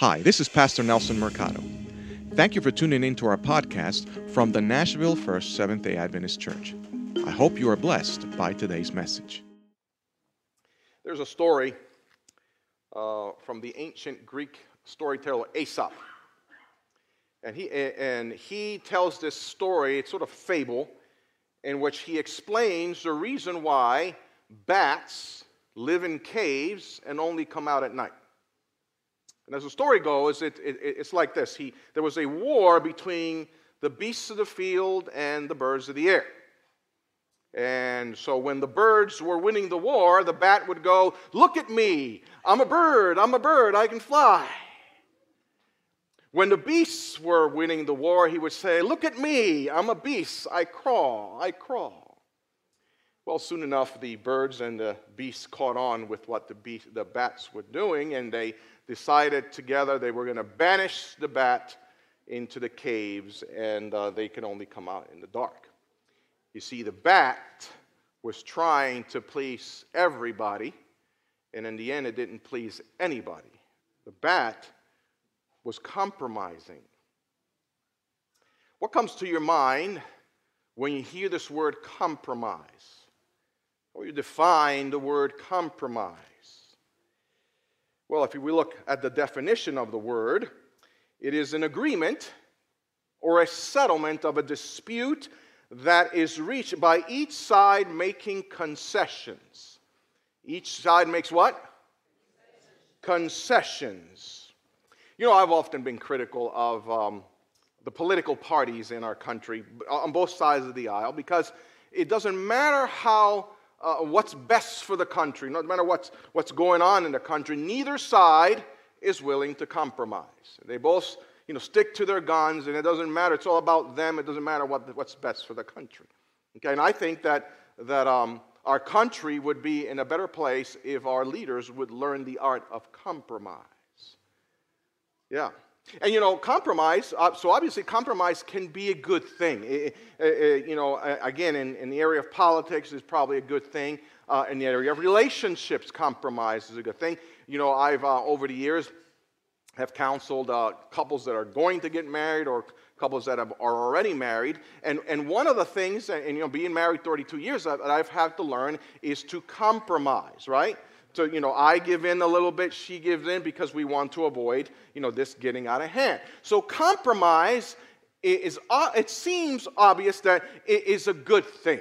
Hi, this is Pastor Nelson Mercado. Thank you for tuning in to our podcast from the Nashville First Seventh day Adventist Church. I hope you are blessed by today's message. There's a story uh, from the ancient Greek storyteller Aesop. And he, and he tells this story, it's sort of fable, in which he explains the reason why bats live in caves and only come out at night. And as the story goes, it, it, it's like this he, There was a war between the beasts of the field and the birds of the air. And so when the birds were winning the war, the bat would go, Look at me. I'm a bird. I'm a bird. I can fly. When the beasts were winning the war, he would say, Look at me. I'm a beast. I crawl. I crawl. Well, soon enough, the birds and the beasts caught on with what the, the bats were doing, and they decided together they were going to banish the bat into the caves and uh, they could only come out in the dark. You see, the bat was trying to please everybody, and in the end, it didn't please anybody. The bat was compromising. What comes to your mind when you hear this word compromise? Or you define the word compromise? Well, if we look at the definition of the word, it is an agreement or a settlement of a dispute that is reached by each side making concessions. Each side makes what? Concessions. You know, I've often been critical of um, the political parties in our country on both sides of the aisle because it doesn't matter how uh, what's best for the country, no matter what's, what's going on in the country, neither side is willing to compromise. They both you know, stick to their guns, and it doesn't matter. It's all about them. It doesn't matter what, what's best for the country. Okay, and I think that, that um, our country would be in a better place if our leaders would learn the art of compromise. Yeah. And you know, compromise, uh, so obviously, compromise can be a good thing. It, it, you know, again, in, in, the area of politics, is probably a good thing. Uh, in the area of relationships, compromise is a good thing. You know, I've, uh, over the years, have counseled uh, couples that are going to get married or couples that have, are already married. And, and one of the things, and, and you know, being married 32 years, that I've had to learn is to compromise, right? So, you know, I give in a little bit, she gives in because we want to avoid, you know, this getting out of hand. So, compromise is, uh, it seems obvious that it is a good thing.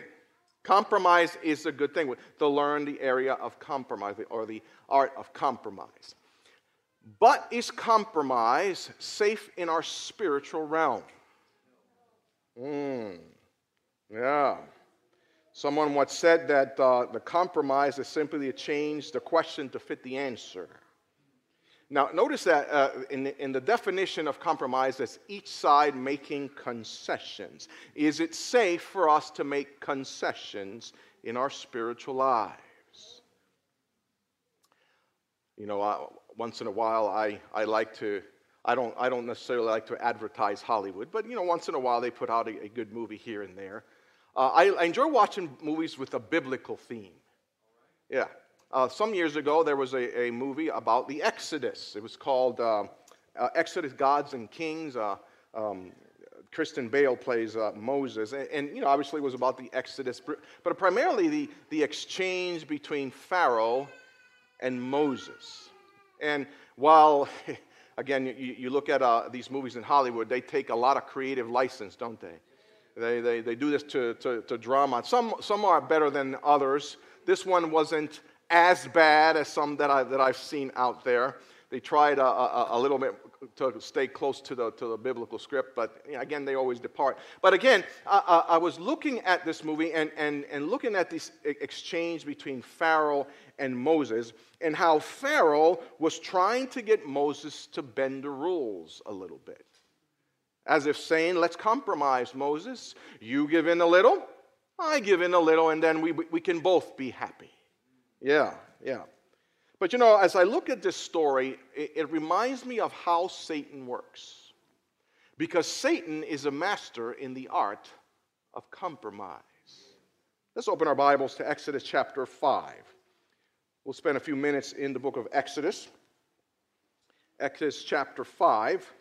Compromise is a good thing to learn the area of compromise or the art of compromise. But is compromise safe in our spiritual realm? Hmm. Yeah. Someone once said that uh, the compromise is simply to change the question to fit the answer. Now, notice that uh, in, the, in the definition of compromise, it's each side making concessions. Is it safe for us to make concessions in our spiritual lives? You know, I, once in a while, I, I like to, I don't, I don't necessarily like to advertise Hollywood, but, you know, once in a while they put out a, a good movie here and there. Uh, I, I, enjoy watching movies with a biblical theme. Yeah. Uh, some years ago, there was a, a, movie about the Exodus. It was called uh, uh Exodus Gods and Kings. Uh, um, Christian Bale plays uh, Moses. And, and, you know, obviously it was about the Exodus, but primarily the, the exchange between Pharaoh and Moses. And while, again, you, you look at these movies in Hollywood, they take a lot of creative license, don't they? They, they, they do this to, to, to drama. Some, some are better than others. This one wasn't as bad as some that, I, that I've seen out there. They tried a, a, a little bit to stay close to the, to the biblical script, but you know, again, they always depart. But again, I, I, was looking at this movie and, and, and looking at this exchange between Pharaoh and Moses, and how Pharaoh was trying to get Moses to bend the rules a little bit as if saying, Let's compromise, Moses. You give in a little, I give in a little, and then we, we can both be happy. Yeah, yeah. But you know, as I look at this story, it, it reminds me of how Satan works. Because Satan is a master in the art of compromise. Let's open our Bibles to Exodus chapter 5. We'll spend a few minutes in the book of Exodus. Exodus chapter 5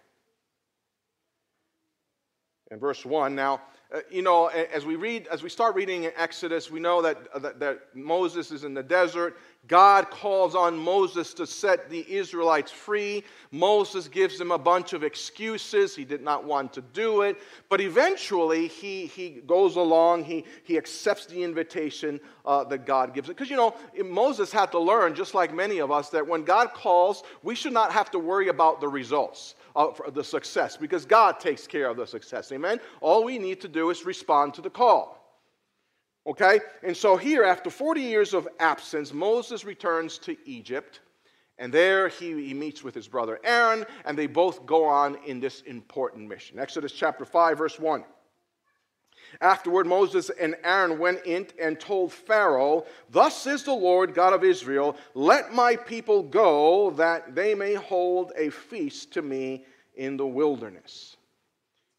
and verse 1. Now, uh, you know, as we read, as we start reading in Exodus, we know that, uh, that, that, Moses is in the desert. God calls on Moses to set the Israelites free. Moses gives him a bunch of excuses. He did not want to do it. But eventually, he, he goes along. He, he accepts the invitation uh, that God gives him. Because, you know, Moses had to learn, just like many of us, that when God calls, we should not have to worry about the results of the success because God takes care of the success. Amen? All we need to do is respond to the call. Okay? And so here, after 40 years of absence, Moses returns to Egypt. And there he, he meets with his brother Aaron, and they both go on in this important mission. Exodus chapter 5, verse 1. Afterward, Moses and Aaron went in and told Pharaoh, Thus says the Lord God of Israel, Let my people go, that they may hold a feast to me in the wilderness.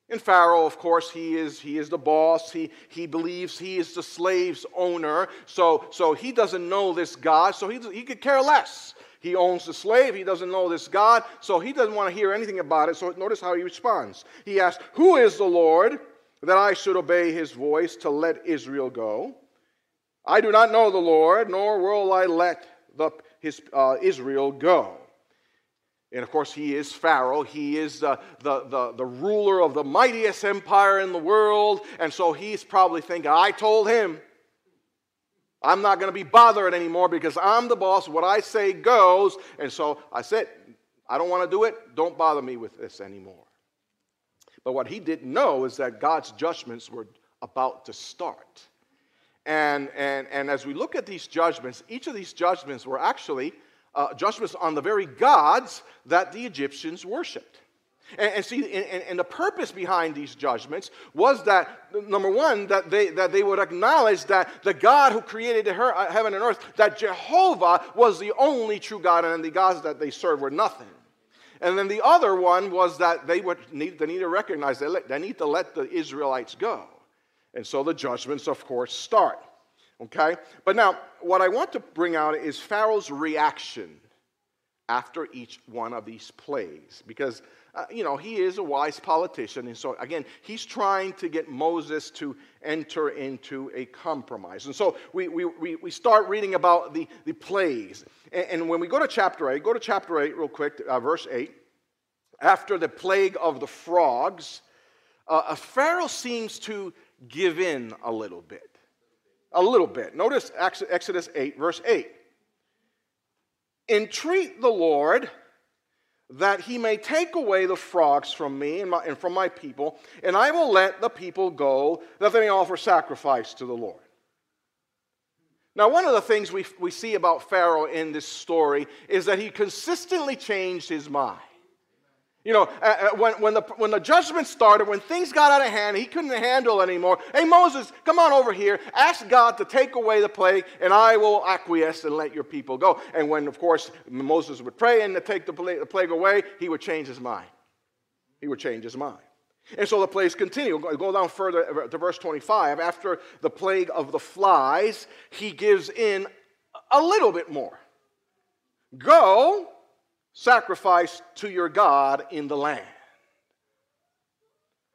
And Pharaoh, of course, he is, he is the boss. He, he believes he is the slave's owner. So, so he doesn't know this God, so he, he could care less. He owns the slave. He doesn't know this God, so he doesn't want to hear anything about it. So notice how he responds. He asks, Who is the Lord? That I should obey his voice to let Israel go. I do not know the Lord, nor will I let the, his, uh, Israel go. And of course, he is Pharaoh. He is the, the, the, the, ruler of the mightiest empire in the world. And so he's probably thinking, I told him. I'm not going to be bothered anymore because I'm the boss. What I say goes. And so I said, I don't want to do it. Don't bother me with this anymore. But what he didn't know is that God's judgments were about to start. And, and, and as we look at these judgments, each of these judgments were actually uh, judgments on the very gods that the Egyptians worshiped. And, and see, and, and, the purpose behind these judgments was that, number one, that they, that they would acknowledge that the God who created the uh, heaven and earth, that Jehovah was the only true God, and the gods that they served were nothing. And then the other one was that they, would need, they need to recognize they, let, they need to let the Israelites go. And so the judgments, of course, start. Okay? But now, what I want to bring out is Pharaoh's reaction after each one of these plays Because, uh, you know, he is a wise politician. And so, again, he's trying to get Moses to enter into a compromise. And so we, we, we, we start reading about the, the plagues. And, and, when we go to chapter 8, go to chapter 8 real quick, uh, verse 8. After the plague of the frogs, uh, Pharaoh seems to give in a little bit. A little bit. Notice Exodus 8, verse 8. Entreat the Lord that he may take away the frogs from me and, my, and, from my people, and I will let the people go that they may offer sacrifice to the Lord. Now, one of the things we, we see about Pharaoh in this story is that he consistently changed his mind. You know, uh, uh, when, when, the, when the judgment started, when things got out of hand, he couldn't handle anymore. Hey, Moses, come on over here. Ask God to take away the plague, and I will acquiesce and let your people go. And when, of course, Moses would pray and to take the plague, away, he would change his mind. He would change his mind. And so the plagues continue. Go down further to verse 25. After the plague of the flies, he gives in a little bit more. Go sacrifice to your God in the land.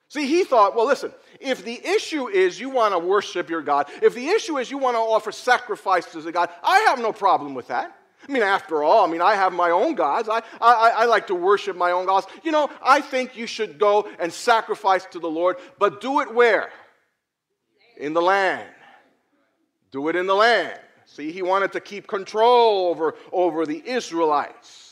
See, he thought, well, listen, if the issue is you want to worship your God, if the issue is you want to offer sacrifices to God, I have no problem with that. I mean, after all, I mean, I have my own gods. I, I, I like to worship my own gods. You know, I think you should go and sacrifice to the Lord, but do it where? In the land. Do it in the land. See, he wanted to keep control over, over the Israelites.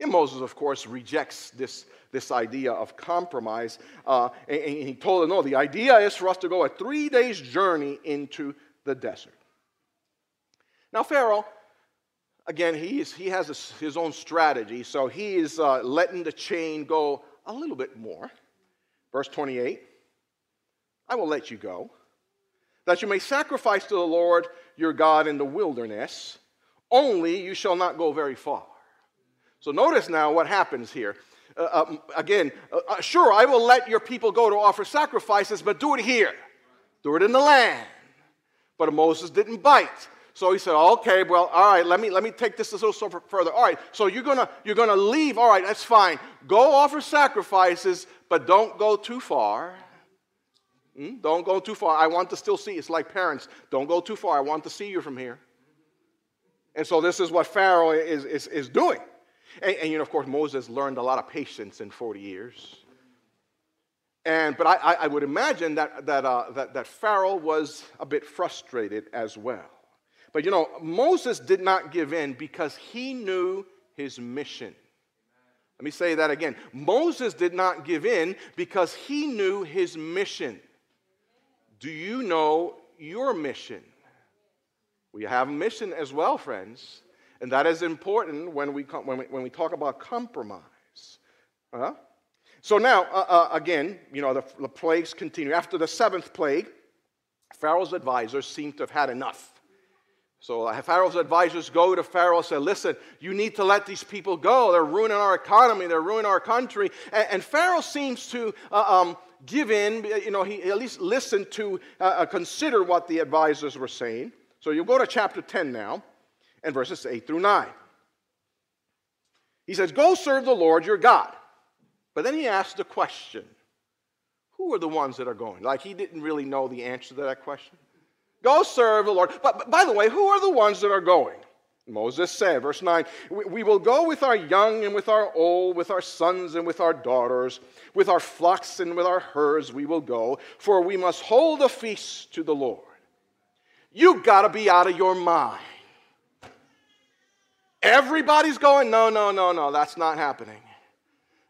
And Moses, of course, rejects this, this idea of compromise. Uh, and, and, he told them, no, the idea is for us to go a three days journey into the desert. Now, Pharaoh, again, he, is, he has a, his own strategy, so he is uh, letting the chain go a little bit more. Verse 28 I will let you go, that you may sacrifice to the Lord your God in the wilderness, only you shall not go very far. So notice now what happens here. Uh, uh, again, uh, uh, sure, I will let your people go to offer sacrifices, but do it here. Do it in the land. But Moses didn't bite. So he said, okay, well, all right, let me, let me take this a little further. All right, so you're going to you're gonna leave. All right, that's fine. Go offer sacrifices, but don't go too far. Hmm? Don't go too far. I want to still see. It's like parents. Don't go too far. I want to see you from here. And so this is what Pharaoh is, is, is doing. And, and, you know, of course, Moses learned a lot of patience in 40 years. And, but I, I would imagine that, that, uh, that, that Pharaoh was a bit frustrated as well. But you know, Moses did not give in because he knew his mission. Let me say that again. Moses did not give in because he knew his mission. Do you know your mission? We have a mission as well, friends. And that is important when we, when we, when we talk about compromise. Uh-huh. So now, uh, uh, again, you know, the, the plagues continue. After the seventh plague, Pharaoh's advisors seem to have had enough. So uh, Pharaoh's advisors go to Pharaoh and say, Listen, you need to let these people go. They're ruining our economy, they're ruining our country. And, and Pharaoh seems to uh, um, give in, you know, he at least listened to uh, uh, consider what the advisors were saying. So you go to chapter 10 now, and verses 8 through 9. He says, Go serve the Lord your God. But then he asks a question Who are the ones that are going? Like he didn't really know the answer to that question. Go serve the Lord. But, but by the way, who are the ones that are going? Moses said, verse 9, we, will go with our young and with our old, with our sons and with our daughters, with our flocks and with our herds we will go, for we must hold a feast to the Lord. You got to be out of your mind. Everybody's going, no, no, no, no, that's not happening.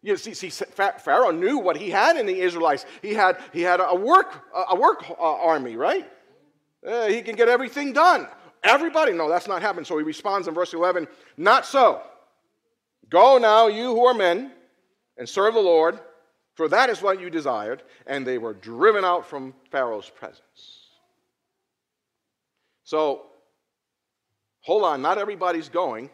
You see, see, Pharaoh knew what he had in the Israelites. He had, he had a work, a work uh, army, right? Uh, he can get everything done. Everybody, no, that's not happening. So he responds in verse 11, not so. Go now, you who are men, and serve the Lord, for that is what you desired. And they were driven out from Pharaoh's presence. So, hold on, not everybody's going.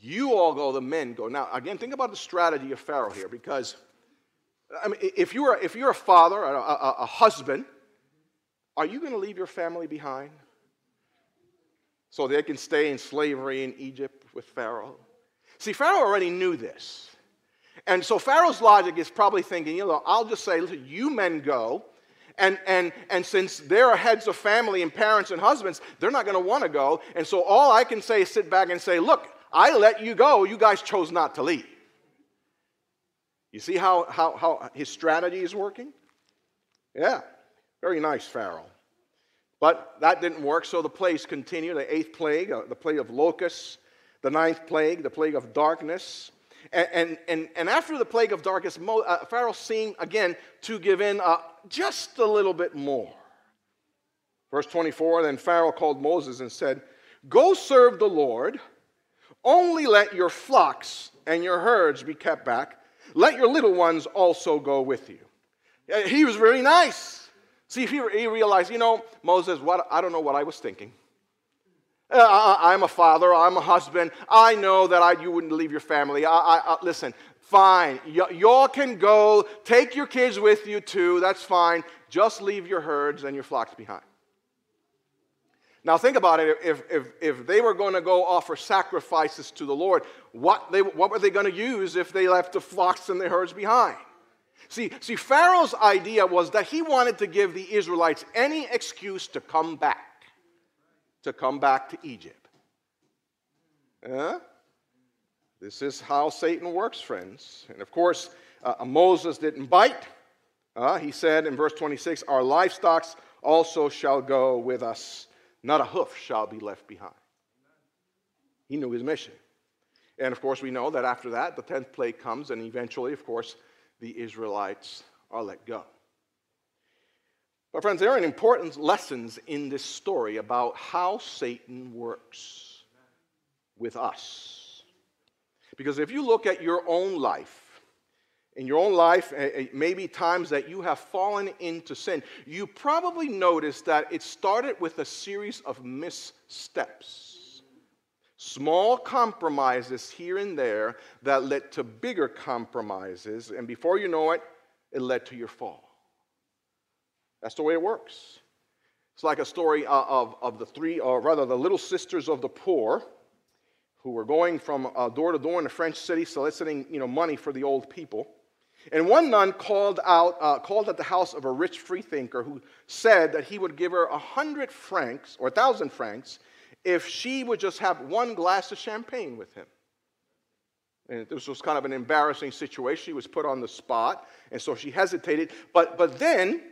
You all go, the men go. Now, again, think about the strategy of Pharaoh here, because I mean, if you're, if you're a father, a, a, a husband, are you going to leave your family behind so they can stay in slavery in Egypt with Pharaoh? See, Pharaoh already knew this. And so Pharaoh's logic is probably thinking, you know, I'll just say, listen, you men go. And, and, and since they're heads of family and parents and husbands, they're not going to want to go. And so all I can say is sit back and say, look, I let you go. You guys chose not to leave. You see how, how, how his strategy is working? Yeah, very nice, Pharaoh. But that didn't work, so the plagues continued the eighth plague, uh, the plague of locusts, the ninth plague, the plague of darkness. And, and, and, and after the plague of darkness, Mo, uh, Pharaoh seemed again to give in uh, just a little bit more. Verse 24 Then Pharaoh called Moses and said, Go serve the Lord only let your flocks and your herds be kept back. Let your little ones also go with you. He was very nice. See, he, realized, you know, Moses, what, I don't know what I was thinking. Uh, I, am a father, I'm a husband. I know that I, you wouldn't leave your family. I, I, listen, fine. Y- y'all can go. Take your kids with you too. That's fine. Just leave your herds and your flocks behind. Now, think about it. If, if, if they were going to go offer sacrifices to the Lord, what, they, what were they going to use if they left the flocks and the herds behind? See, see, Pharaoh's idea was that he wanted to give the Israelites any excuse to come back, to come back to Egypt. Yeah? This is how Satan works, friends. And of course, uh, Moses didn't bite. Uh, he said in verse 26, Our livestock also shall go with us not a hoof shall be left behind. He knew his mission. And of course, we know that after that, the 10th plague comes, and eventually, of course, the Israelites are let go. But, friends, there are important lessons in this story about how Satan works with us. Because if you look at your own life, in your own life, maybe times that you have fallen into sin, you probably noticed that it started with a series of missteps. Small compromises here and there that led to bigger compromises, and before you know it, it led to your fall. That's the way it works. It's like a story uh, of, of the three, or rather, the little sisters of the poor who were going from uh, door to door in a French city soliciting you know, money for the old people. And one nun called out, uh, called at the house of a rich freethinker who said that he would give her a hundred francs or a thousand francs if she would just have one glass of champagne with him. And this was kind of an embarrassing situation. She was put on the spot, and so she hesitated. But, but then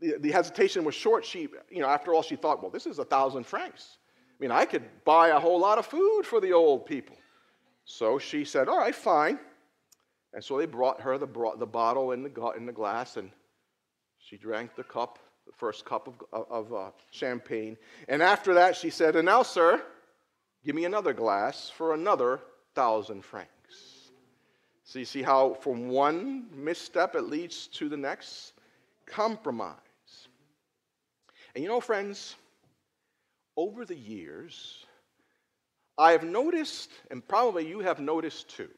the, the hesitation was short. She, you know, after all, she thought, well, this is a thousand francs. I mean, I could buy a whole lot of food for the old people. So she said, all right, fine. And so they brought her the, the bottle in the, the glass, and she drank the cup, the first cup of, of uh, champagne. And after that, she said, and now, sir, give me another glass for another thousand francs. So you see how from one misstep it leads to the next? Compromise. And you know, friends, over the years, I have noticed, and probably you have noticed too,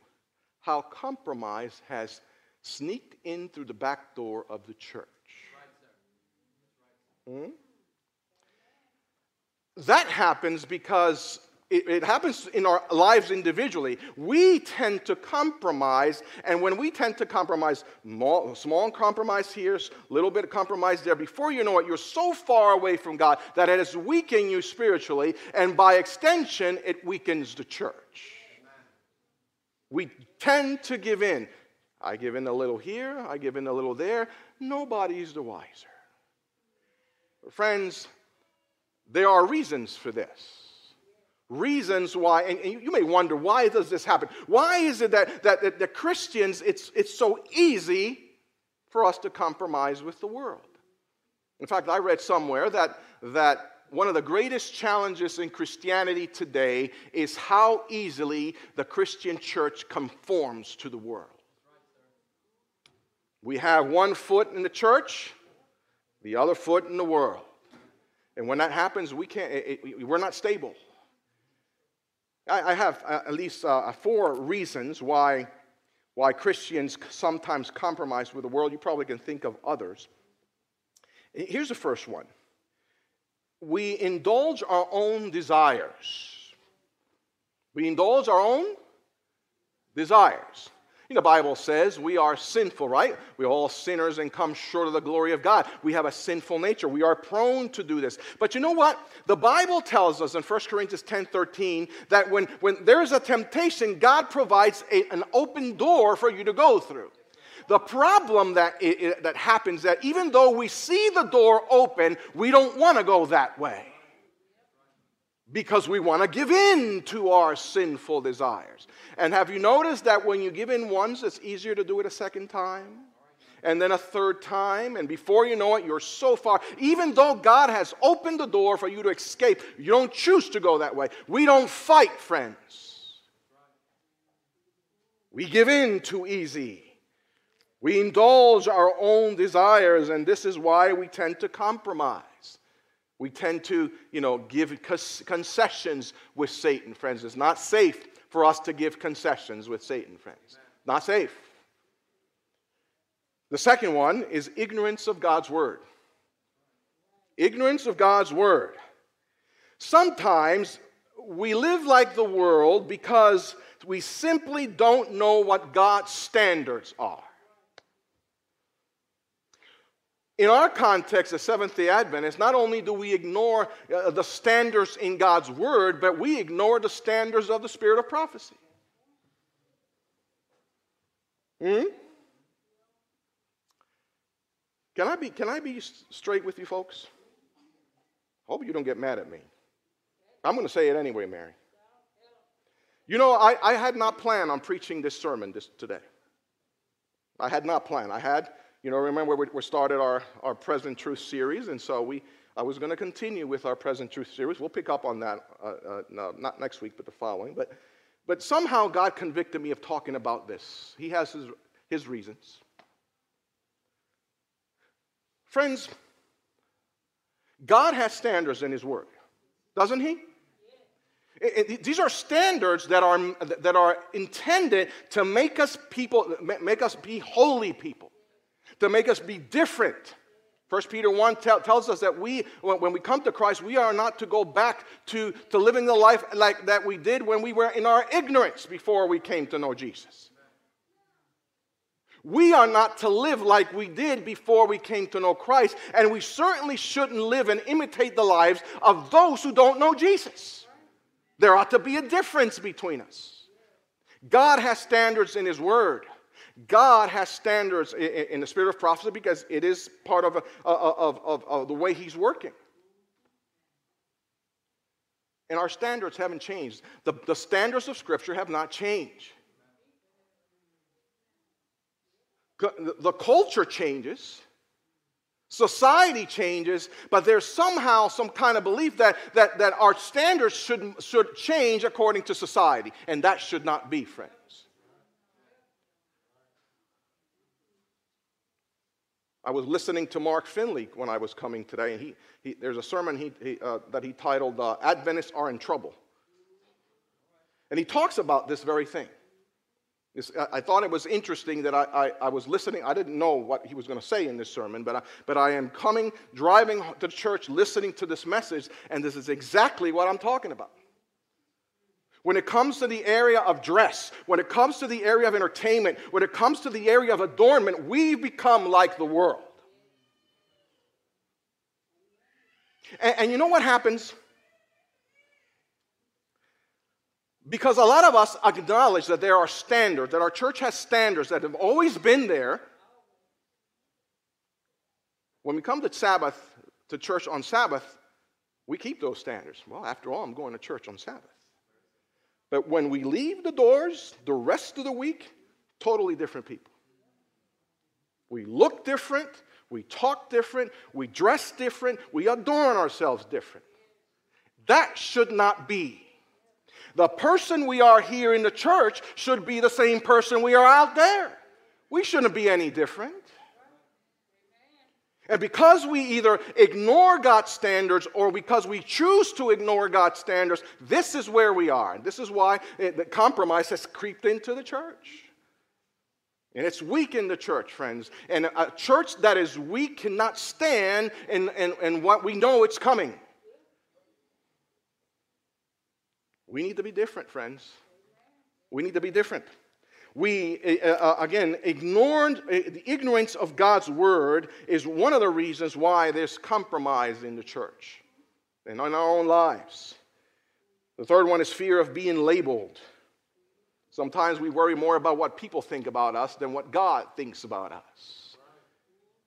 how compromise has sneaked in through the back door of the church. Hmm? That happens because it, it, happens in our lives individually. We tend to compromise, and when we tend to compromise, small, small compromise here, little bit of compromise there, before you know it, you're so far away from God that it is weakening you spiritually, and by extension, it weakens the church. We tend to give in. I give in a little here, I give in a little there. Nobody's the wiser. Friends, there are reasons for this reasons why, and, and, you may wonder, why does this happen? Why is it that, that, that the Christians, it's, it's so easy for us to compromise with the world? In fact, I read somewhere that, that one of the greatest challenges in Christianity today is how easily the Christian church conforms to the world. We have one foot in the church, the other foot in the world. And when that happens, we can't, it, it, we're not stable. I, have uh, at least uh, four reasons why, why Christians sometimes compromise with the world. You probably can think of others. Here's the first one we indulge our own desires. We indulge our own desires. You know, the Bible says we are sinful, right? We're all sinners and come short of the glory of God. We have a sinful nature. We are prone to do this. But you know what? The Bible tells us in 1 Corinthians 10 13 that when, when there is a temptation, God provides a, an open door for you to go through. The problem that, it, that happens that even though we see the door open, we don't want to go that way because we want to give in to our sinful desires. And have you noticed that when you give in once, it's easier to do it a second time? And then a third time, and before you know it, you're so far. Even though God has opened the door for you to escape, you don't choose to go that way. We don't fight, friends. We give in too easy. We indulge our own desires, and this is why we tend to compromise. We tend to, you know, give concessions with Satan, friends. It's not safe for us to give concessions with Satan, friends. Not safe. The second one is ignorance of God's word. Ignorance of God's word. Sometimes we live like the world because we simply don't know what God's standards are. In our context as Seventh day Adventists, not only do we ignore uh, the standards in God's Word, but we ignore the standards of the Spirit of prophecy. Hmm? Can I be, can I be straight with you folks? Hope you don't get mad at me. I'm going to say it anyway, Mary. You know, I, I had not planned on preaching this sermon this, today. I had not planned. I had you know, remember we, we started our, our Present Truth series, and so we, I was going to continue with our Present Truth series. We'll pick up on that, uh, uh, no, not next week, but the following. But, but somehow God convicted me of talking about this. He has his, his reasons. Friends, God has standards in His Word, doesn't He? It, it, these are standards that are, that are intended to make us people, make us be holy people to make us be different. 1 Peter 1 tell, tells us that we, when, when we come to Christ, we are not to go back to, to living the life like that we did when we were in our ignorance before we came to know Jesus. We are not to live like we did before we came to know Christ, and we certainly shouldn't live and imitate the lives of those who don't know Jesus. There ought to be a difference between us. God has standards in His Word. God has standards in, the spirit of prophecy because it is part of, a, of, of, of the way He's working. And our standards haven't changed. The, the standards of Scripture have not changed. The culture changes, society changes, but there's somehow some kind of belief that, that, that our standards should, should change according to society. And that should not be, friends. I was listening to Mark Finley when I was coming today, and he, he there's a sermon he, he, uh, that he titled uh, Adventists Are in Trouble. And he talks about this very thing. I, I, thought it was interesting that I, I, I, was listening. I didn't know what he was going to say in this sermon, but I, but I am coming, driving to church, listening to this message, and this is exactly what I'm talking about. When it comes to the area of dress, when it comes to the area of entertainment, when it comes to the area of adornment, we become like the world. And, and you know what happens? Because a lot of us acknowledge that there are standards, that our church has standards that have always been there. When we come to Sabbath, to church on Sabbath, we keep those standards. Well, after all, I'm going to church on Sabbath. But when we leave the doors the rest of the week, totally different people. We look different, we talk different, we dress different, we adorn ourselves different. That should not be. The person we are here in the church should be the same person we are out there. We shouldn't be any different. And because we either ignore God's standards or because we choose to ignore God's standards, this is where we are. And this is why it, the compromise has creeped into the church. And it's weak in the church, friends. And a church that is weak cannot stand in, in, in what we know it's coming. We need to be different, friends. We need to be different we, uh, uh, again, ignored, uh, the ignorance of God's word is one of the reasons why there's compromise in the church and in our own lives. The third one is fear of being labeled. Sometimes we worry more about what people think about us than what God thinks about us.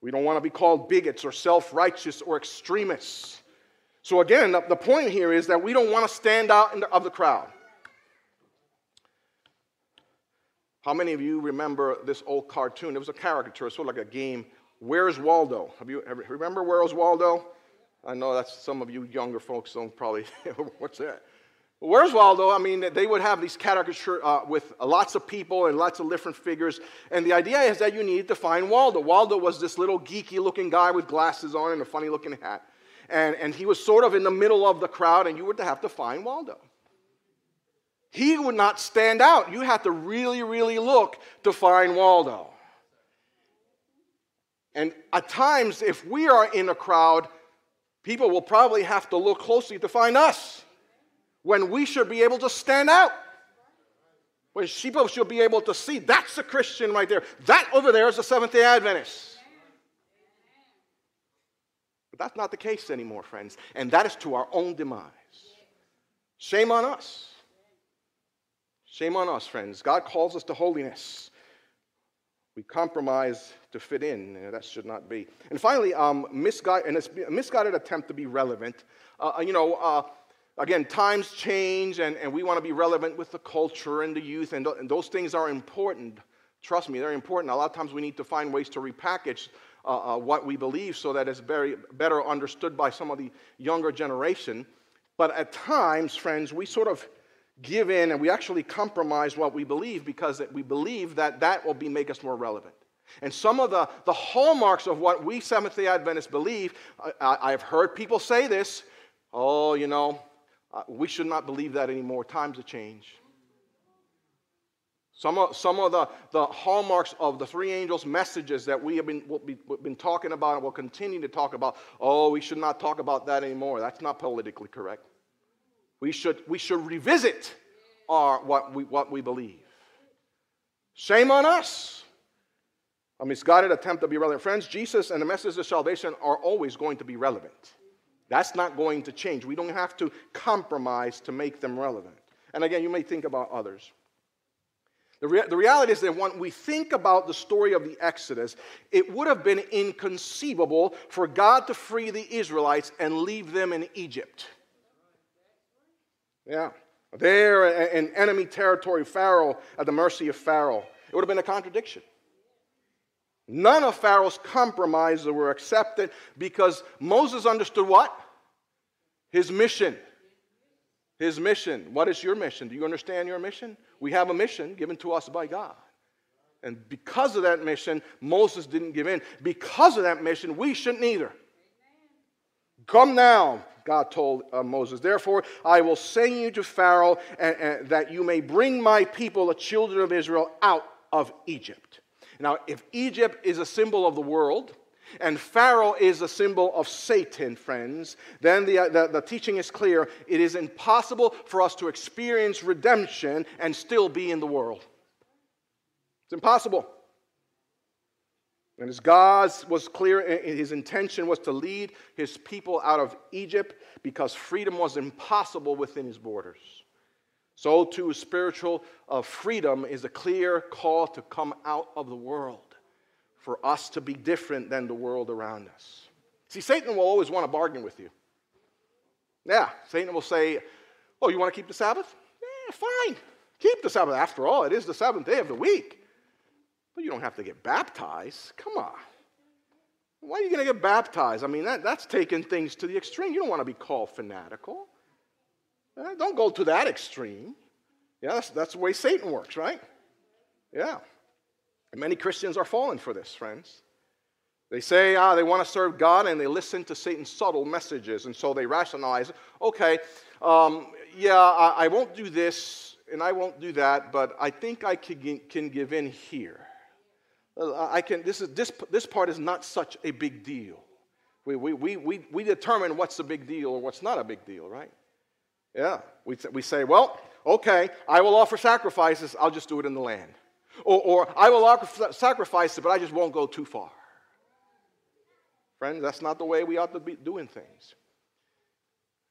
We don't want to be called bigots or self righteous or extremists. So, again, the, point here is that we don't want to stand out the, of the crowd. How many of you remember this old cartoon? It was a caricature, sort of like a game. Where's Waldo? Have you ever remember Where's Waldo? I know that's some of you younger folks don't probably. What's that? Where's Waldo? I mean, they would have these caricatures uh, with lots of people and lots of different figures. And the idea is that you need to find Waldo. Waldo was this little geeky looking guy with glasses on and a funny looking hat. And, and he was sort of in the middle of the crowd, and you would have to find Waldo he would not stand out. You have to really, really look to find Waldo. And at times, if we are in a crowd, people will probably have to look closely to find us when we should be able to stand out. When people should be able to see that's a Christian right there. That over there is a Seventh day Adventist. But that's not the case anymore, friends. And that is to our own demise. Shame on us. Shame on us, friends. God calls us to holiness. We compromise to fit in. That should not be. And finally, um, misguided, and it's misguided attempt to be relevant. Uh, uh, you know, uh, again, times change, and, and we want to be relevant with the culture and the youth, and, th- and, those things are important. Trust me, they're important. A lot of times we need to find ways to repackage uh, uh, what we believe so that it's very better understood by some of the younger generation. But at times, friends, we sort of give in and we actually compromise what we believe because we believe that that will be, make us more relevant. And some of the, the hallmarks of what we Seventh day Adventists believe, I, have heard people say this oh, you know, uh, we should not believe that anymore. Times have changed. Some of, some of the, the hallmarks of the three angels' messages that we have been, be, been talking about and will continue to talk about. Oh, we should not talk about that anymore. That's not politically correct. We should, we should revisit our, what, we, what we believe. Shame on us. A misguided attempt to be relevant. Friends, Jesus and the message of salvation are always going to be relevant. That's not going to change. We don't have to compromise to make them relevant. And again, you may think about others. The, rea- the reality is that when we think about the story of the Exodus, it would have been inconceivable for God to free the Israelites and leave them in Egypt. Yeah. There uh, uh, in enemy territory, Pharaoh, at the mercy of Pharaoh. It would have been a contradiction. None of Pharaoh's compromises were accepted because Moses understood what? His mission. His mission. What is your mission? Do you understand your mission? We have a mission given to us by God. And because of that mission, Moses didn't give in. Because of that mission, we shouldn't either. Come now, God told uh, Moses. Therefore, I will send you to Pharaoh and, and, that you may bring my people, the children of Israel, out of Egypt. Now, if Egypt is a symbol of the world, and Pharaoh is a symbol of Satan, friends, then the, the, the, teaching is clear. It is impossible for us to experience redemption and still be in the world. It's impossible. And as God was clear, his intention was to lead his people out of Egypt because freedom was impossible within his borders. So, too, spiritual uh, freedom is a clear call to come out of the world for us to be different than the world around us. See, Satan will always want to bargain with you. Yeah, Satan will say, Oh, you want to keep the Sabbath? Yeah, fine. Keep the Sabbath. After all, it is the seventh day of the week. But you don't have to get baptized. Come on. Why are you going to get baptized? I mean, that, that's taking things to the extreme. You don't want to be called fanatical. Uh, don't go to that extreme. Yeah, that's, that's the way Satan works, right? Yeah. And many Christians are falling for this, friends. They say ah, they want to serve God and they listen to Satan's subtle messages, and so they rationalize okay, um, yeah, I, I, won't do this and I won't do that, but I think I can, can give in here. Uh, I can, this, is, this, this part is not such a big deal. We, we, we, we, we determine what's a big deal or what's not a big deal, right? Yeah. We, we say, well, okay, I will offer sacrifices, I'll just do it in the land. Or, or I will offer sacrifices, but I just won't go too far. Friends, that's not the way we ought to be doing things.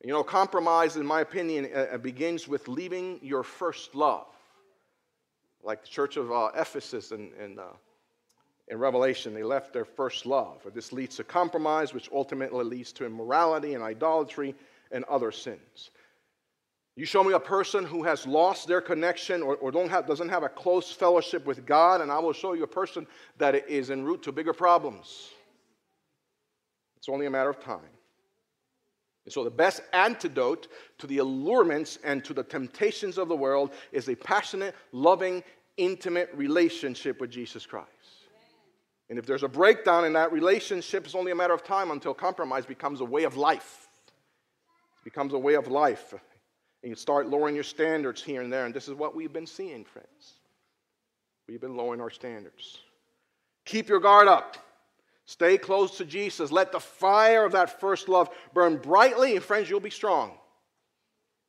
You know, compromise, in my opinion, uh, begins with leaving your first love. Like the church of uh, Ephesus and, and uh, in Revelation, they left their first love. This leads to compromise, which ultimately leads to immorality and idolatry and other sins. You show me a person who has lost their connection or, or have, doesn't have a close fellowship with God, and I will show you a person that is en route to bigger problems. It's only a matter of time. And so, the best antidote to the allurements and to the temptations of the world is a passionate, loving, intimate relationship with Jesus Christ. And if there's a breakdown in that relationship, it's only a matter of time until compromise becomes a way of life. It becomes a way of life. And you start lowering your standards here and there. And this is what we've been seeing, friends. We've been lowering our standards. Keep your guard up. Stay close to Jesus. Let the fire of that first love burn brightly, and friends, you'll be strong.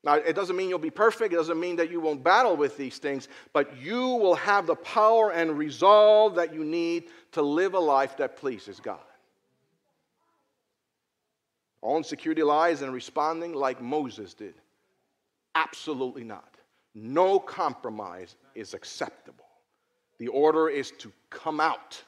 Now, it doesn't mean you'll be perfect. It doesn't mean that you won't battle with these things, but you will have the power and resolve that you need to live a life that pleases God. All insecurity lies in responding like Moses did. Absolutely not. No compromise is acceptable. The order is to come out.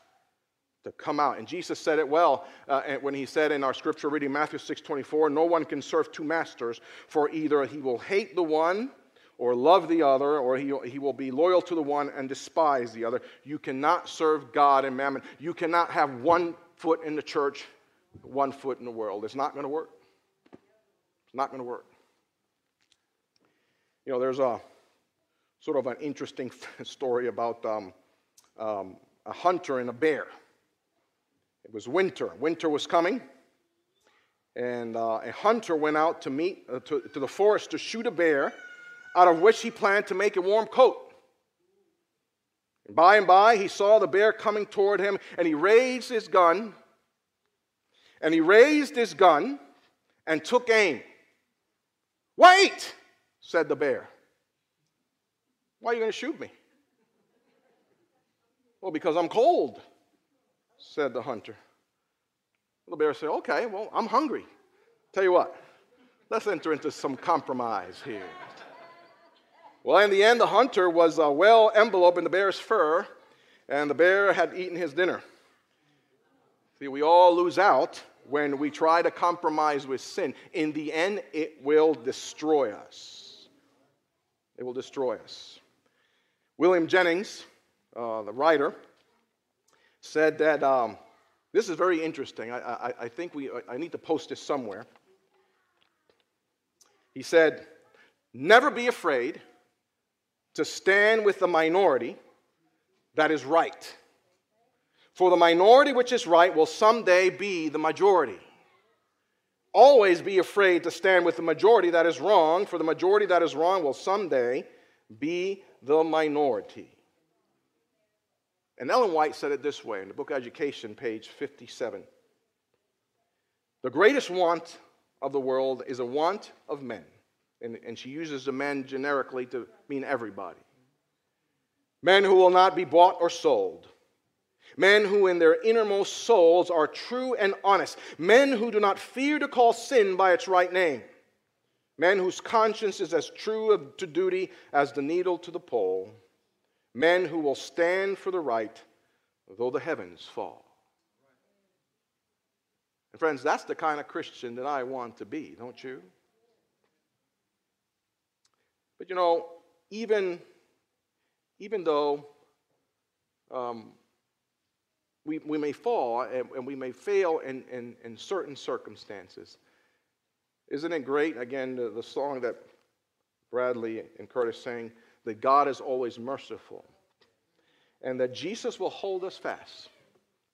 To come out. And Jesus said it well uh, when he said in our scripture reading, Matthew 6 24, no one can serve two masters, for either he will hate the one or love the other, or he, he will be loyal to the one and despise the other. You cannot serve God and mammon. You cannot have one foot in the church, one foot in the world. It's not going to work. It's not going to work. You know, there's a sort of an interesting story about um, um, a hunter and a bear. It was winter. Winter was coming. And uh, a hunter went out to meet uh, to, to the forest to shoot a bear, out of which he planned to make a warm coat. And by and by, he saw the bear coming toward him, and he raised his gun. And he raised his gun and took aim. Wait, said the bear. Why are you going to shoot me? Well, because I'm cold, said the hunter. The bear said, Okay, well, I'm hungry. Tell you what, let's enter into some compromise here. Well, in the end, the hunter was uh, well enveloped in the bear's fur, and the bear had eaten his dinner. See, we all lose out when we try to compromise with sin. In the end, it will destroy us. It will destroy us. William Jennings, uh, the writer, said that um, this is very interesting. I, I, I think we, I need to post this somewhere. He said, Never be afraid to stand with the minority that is right. For the minority which is right will someday be the majority. Always be afraid to stand with the majority that is wrong, for the majority that is wrong will someday be the minority. And Ellen White said it this way in the book Education, page 57. The greatest want of the world is a want of men and, and she uses the men generically to mean everybody. Men who will not be bought or sold. Men who, in their innermost souls, are true and honest. Men who do not fear to call sin by its right name. Men whose conscience is as true to duty as the needle to the pole. Men who will stand for the right, though the heavens fall. And, friends, that's the kind of Christian that I want to be, don't you? But you know, even, even though um, we, we may fall and, and we may fail in, in, in, certain circumstances, isn't it great, again, the, the song that Bradley and Curtis sang, that God is always merciful and that Jesus will hold us fast.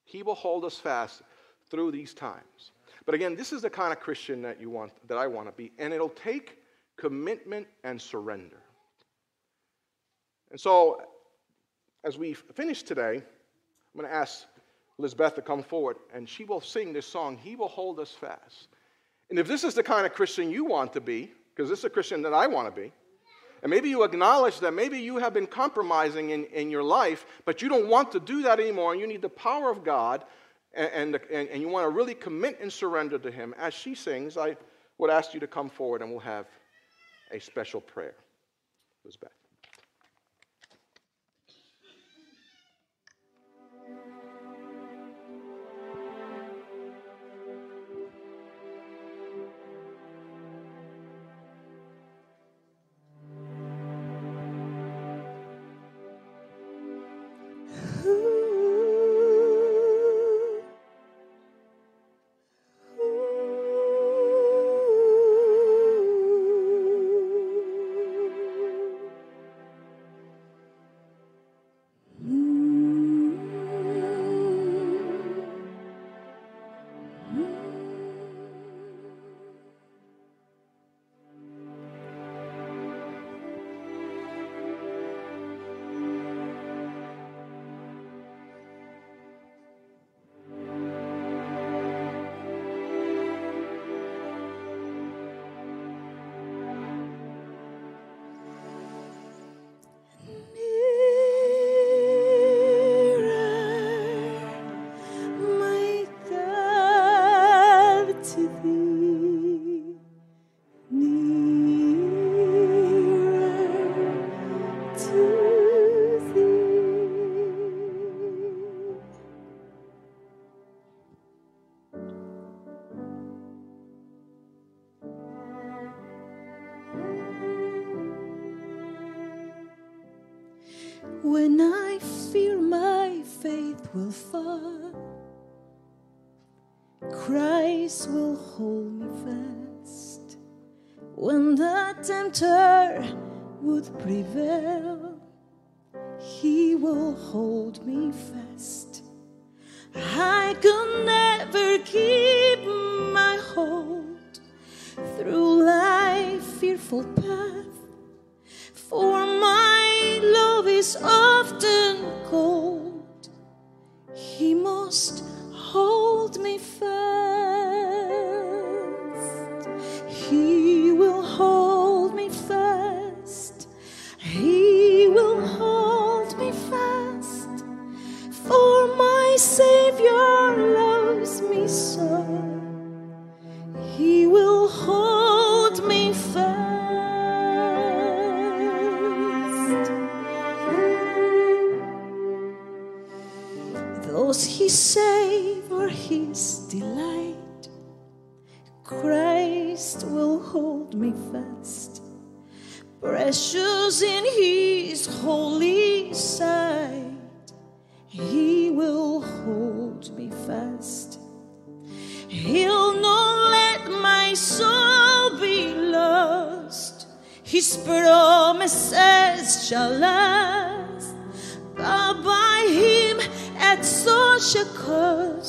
He will hold us fast through these times. But again, this is the kind of Christian that you want that I want to be, and it'll take commitment and surrender. And so, as we finish today, I'm going to ask Elizabeth to come forward, and she will sing this song, He Will Hold Us Fast. And if this is the kind of Christian you want to be, because this is a Christian that I want to be, and maybe you acknowledge that maybe you have been compromising in, in your life, but you don't want to do that anymore, and you need the power of God, and, and, and you want to really commit and surrender to Him. As she sings, I would ask you to come forward, and we'll have a special prayer. Elizabeth. tempter would prevail, he will hold me fast. I could never keep my hold through life's fearful path, for my love is often cold, He must hold me fast. Fast. Precious in his holy sight, he will hold me fast. He'll not let my soul be lost. His promises shall last. But by him at such a cost,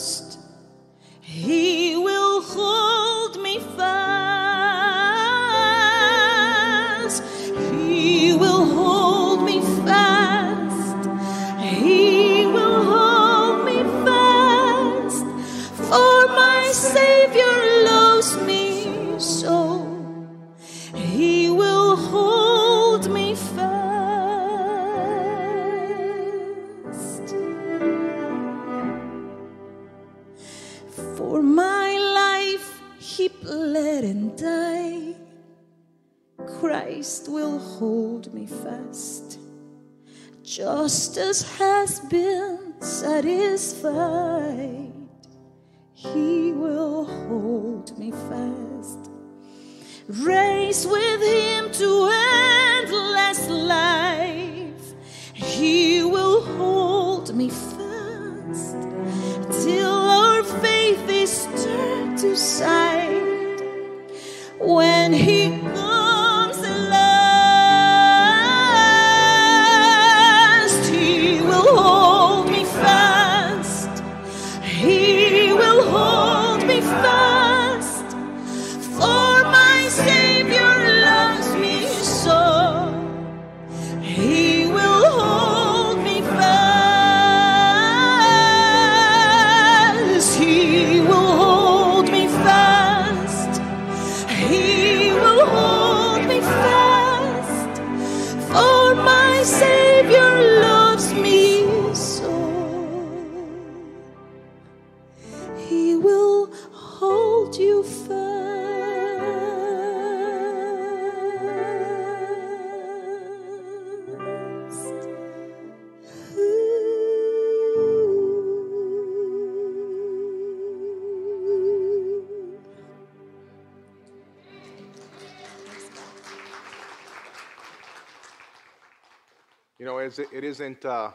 it isn't uh,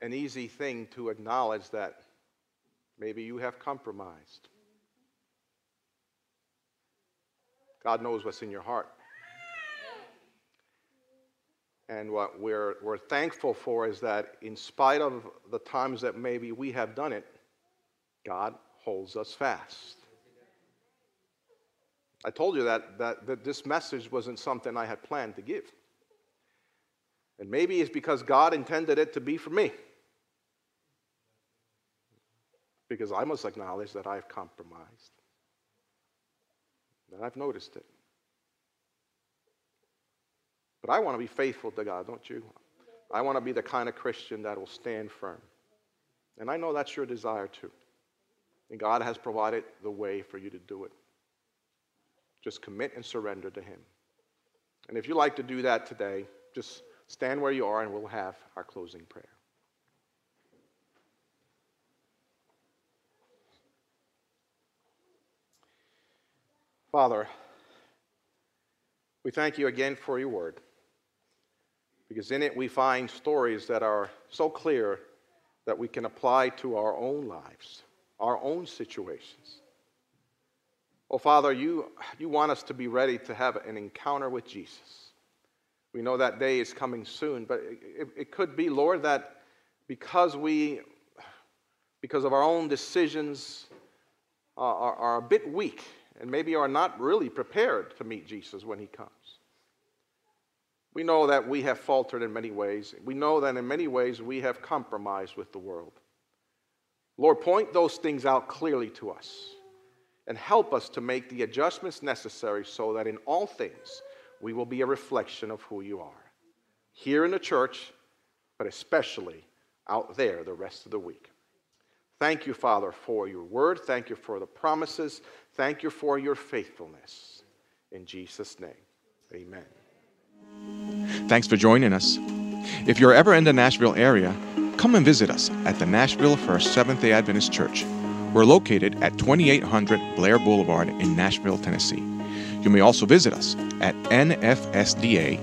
an easy thing to acknowledge that maybe you have compromised. God knows what's in your heart. And what we're, we're thankful for is that in spite of the times that maybe we have done it, God holds us fast. I told you that, that, that this message wasn't something I had planned to give. And maybe it's because God intended it to be for me. Because I must acknowledge that I've compromised, that I've noticed it. But I want to be faithful to God, don't you? I want to be the kind of Christian that will stand firm. And I know that's your desire too. And God has provided the way for you to do it. Just commit and surrender to Him. And if you like to do that today, just stand where you are and we'll have our closing prayer. Father, we thank you again for your word because in it we find stories that are so clear that we can apply to our own lives, our own situations. Oh, Father, you, you want us to be ready to have an encounter with Jesus. We know that day is coming soon, but it, it, could be, Lord, that because we, because of our own decisions, are, are a bit weak and maybe are not really prepared to meet Jesus when he comes. We know that we have faltered in many ways. We know that in many ways we have compromised with the world. Lord, point those things out clearly to us and help us to make the adjustments necessary so that in all things we will be a reflection of who you are. Here in the church, but especially out there the rest of the week. Thank you, Father, for your word. Thank you for the promises. Thank you for your faithfulness. In Jesus' name, amen. Thanks for joining us. If you're ever in the Nashville area, come and visit us at the Nashville First Seventh day Adventist Church. We're located at 2800 Blair Boulevard in Nashville, Tennessee. You may also visit us at nfsda.org.